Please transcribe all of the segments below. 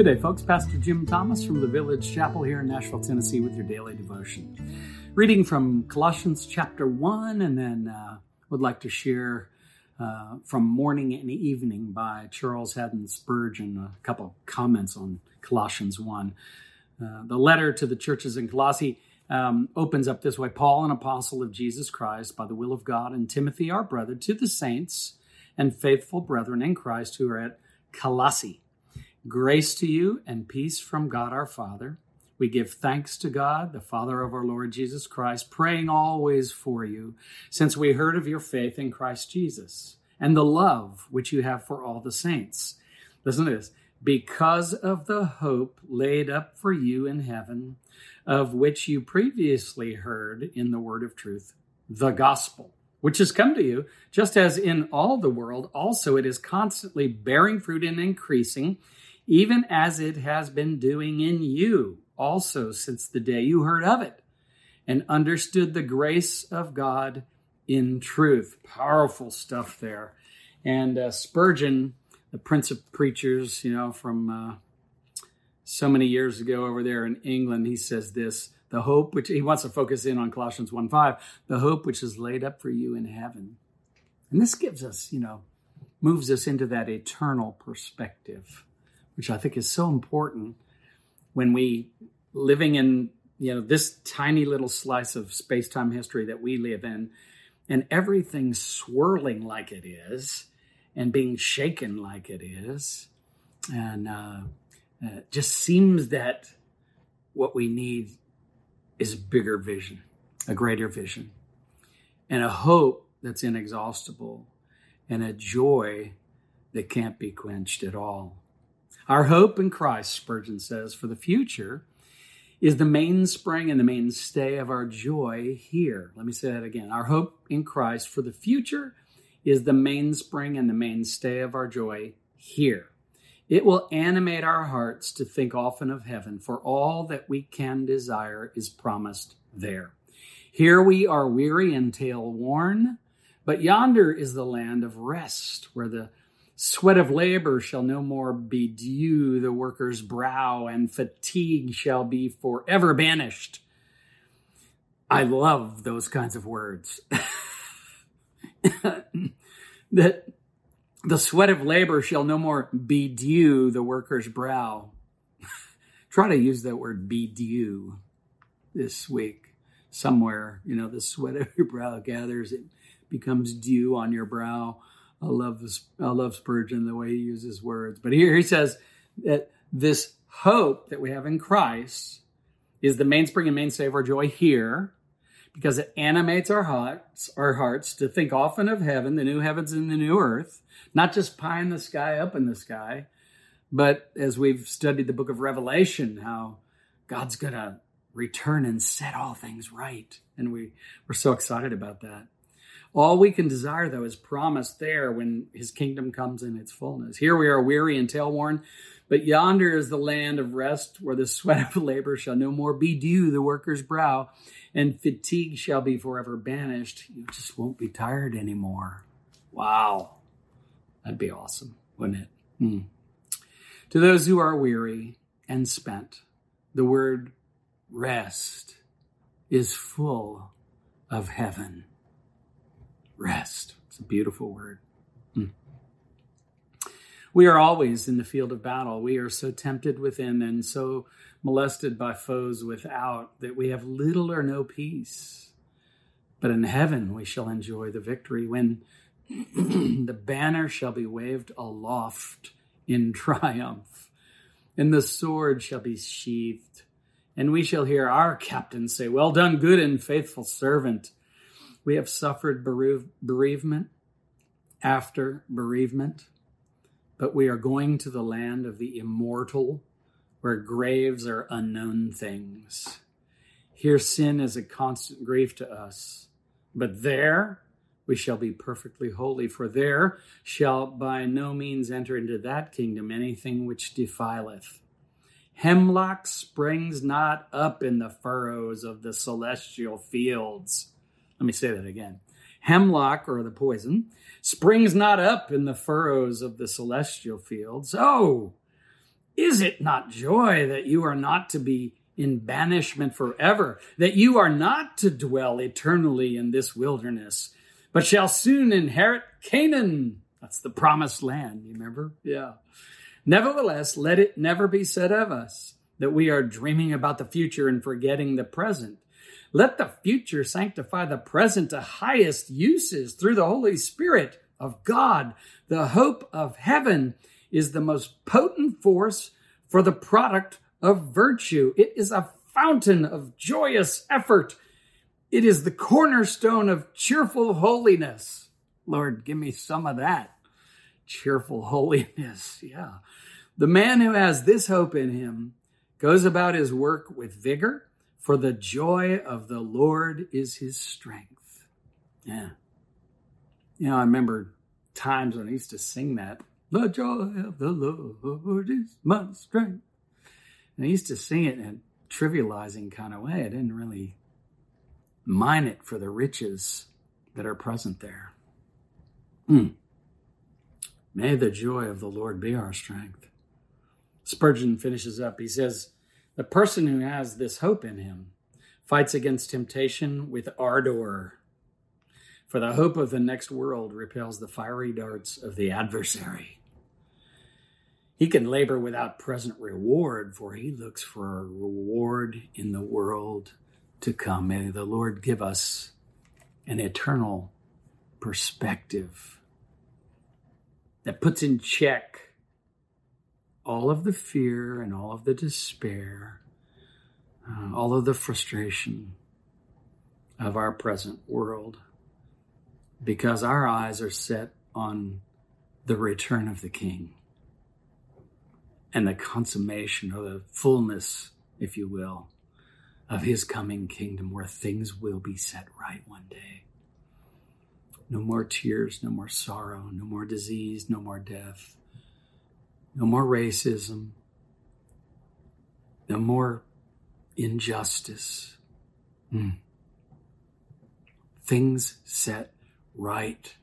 Good day, folks. Pastor Jim Thomas from the Village Chapel here in Nashville, Tennessee, with your daily devotion. Reading from Colossians chapter 1, and then uh, would like to share uh, from Morning and Evening by Charles Haddon Spurgeon, a couple comments on Colossians 1. Uh, the letter to the churches in Colossae um, opens up this way Paul, an apostle of Jesus Christ, by the will of God, and Timothy, our brother, to the saints and faithful brethren in Christ who are at Colossae Grace to you and peace from God our Father. We give thanks to God, the Father of our Lord Jesus Christ, praying always for you, since we heard of your faith in Christ Jesus and the love which you have for all the saints. Listen to this. Because of the hope laid up for you in heaven, of which you previously heard in the word of truth, the gospel, which has come to you, just as in all the world, also it is constantly bearing fruit and increasing even as it has been doing in you also since the day you heard of it and understood the grace of God in truth. Powerful stuff there. And uh, Spurgeon, the Prince of Preachers, you know, from uh, so many years ago over there in England, he says this the hope which he wants to focus in on Colossians 1 5, the hope which is laid up for you in heaven. And this gives us, you know, moves us into that eternal perspective which I think is so important when we living in you know this tiny little slice of space-time history that we live in and everything swirling like it is and being shaken like it is and uh, uh, just seems that what we need is bigger vision a greater vision and a hope that's inexhaustible and a joy that can't be quenched at all our hope in Christ, Spurgeon says, for the future is the mainspring and the mainstay of our joy here. Let me say that again. Our hope in Christ for the future is the mainspring and the mainstay of our joy here. It will animate our hearts to think often of heaven, for all that we can desire is promised there. Here we are weary and tail worn, but yonder is the land of rest, where the Sweat of labor shall no more bedew the worker's brow, and fatigue shall be forever banished. I love those kinds of words. that the sweat of labor shall no more bedew the worker's brow. Try to use that word bedew this week somewhere. You know, the sweat of your brow gathers, it becomes dew on your brow. I love this. I love Spurgeon the way he uses words. But here he says that this hope that we have in Christ is the mainspring and mainstay of our joy here, because it animates our hearts, our hearts to think often of heaven, the new heavens and the new earth, not just pie in the sky, up in the sky, but as we've studied the book of Revelation, how God's gonna return and set all things right, and we we're so excited about that. All we can desire, though, is promised there when his kingdom comes in its fullness. Here we are weary and tail worn, but yonder is the land of rest where the sweat of labor shall no more bedew the worker's brow, and fatigue shall be forever banished. You just won't be tired anymore. Wow. That'd be awesome, wouldn't it? Hmm. To those who are weary and spent, the word rest is full of heaven. Rest. It's a beautiful word. Hmm. We are always in the field of battle. We are so tempted within and so molested by foes without that we have little or no peace. But in heaven we shall enjoy the victory when the banner shall be waved aloft in triumph, and the sword shall be sheathed, and we shall hear our captain say, Well done, good and faithful servant. We have suffered bereavement after bereavement, but we are going to the land of the immortal where graves are unknown things. Here, sin is a constant grief to us, but there we shall be perfectly holy, for there shall by no means enter into that kingdom anything which defileth. Hemlock springs not up in the furrows of the celestial fields let me say that again. Hemlock, or the poison, springs not up in the furrows of the celestial fields. Oh, Is it not joy that you are not to be in banishment forever, that you are not to dwell eternally in this wilderness, but shall soon inherit Canaan? That's the promised land, you remember? Yeah. Nevertheless, let it never be said of us that we are dreaming about the future and forgetting the present. Let the future sanctify the present to highest uses through the Holy Spirit of God. The hope of heaven is the most potent force for the product of virtue. It is a fountain of joyous effort. It is the cornerstone of cheerful holiness. Lord, give me some of that. Cheerful holiness. Yeah. The man who has this hope in him goes about his work with vigor, for the joy of the Lord is his strength. Yeah. You know, I remember times when I used to sing that. The joy of the Lord is my strength. And I used to sing it in a trivializing kind of way. I didn't really mine it for the riches that are present there. Hmm. May the joy of the Lord be our strength. Spurgeon finishes up. He says, The person who has this hope in him fights against temptation with ardor. For the hope of the next world repels the fiery darts of the adversary. He can labor without present reward, for he looks for a reward in the world to come. May the Lord give us an eternal perspective that puts in check all of the fear and all of the despair, uh, all of the frustration of our present world, because our eyes are set on the return of the King and the consummation or the fullness, if you will, of his coming kingdom where things will be set right one day. No more tears, no more sorrow, no more disease, no more death, no more racism, no more injustice. Mm. Things set right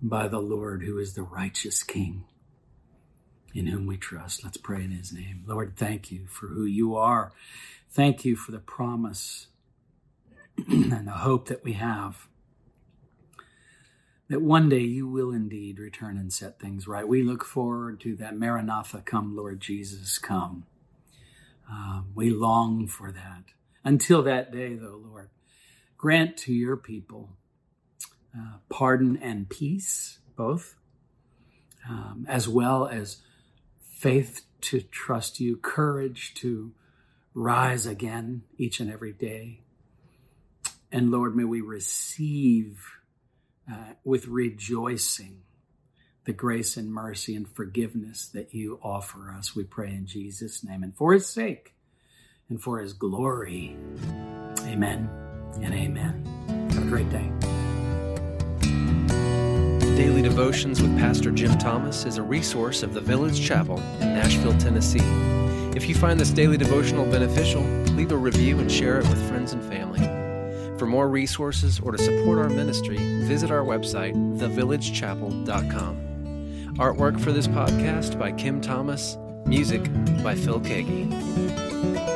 by the Lord, who is the righteous King in whom we trust. Let's pray in his name. Lord, thank you for who you are. Thank you for the promise and the hope that we have that one day you will indeed return and set things right. We look forward to that Maranatha, come, Lord Jesus, come. Um, we long for that. Until that day, though, Lord, grant to your people uh, pardon and peace, both, um, as well as faith to trust you, courage to rise again each and every day. And Lord, may we receive uh, with rejoicing the grace and mercy and forgiveness that you offer us. We pray in Jesus' name and for his sake and for his glory. Amen and amen. Have a great day. Daily Devotions with Pastor Jim Thomas is a resource of the Village Chapel in Nashville, Tennessee. If you find this daily devotional beneficial, leave a review and share it with friends and family. For more resources or to support our ministry, visit our website, thevillagechapel.com. Artwork for this podcast by Kim Thomas, music by Phil Keaggy.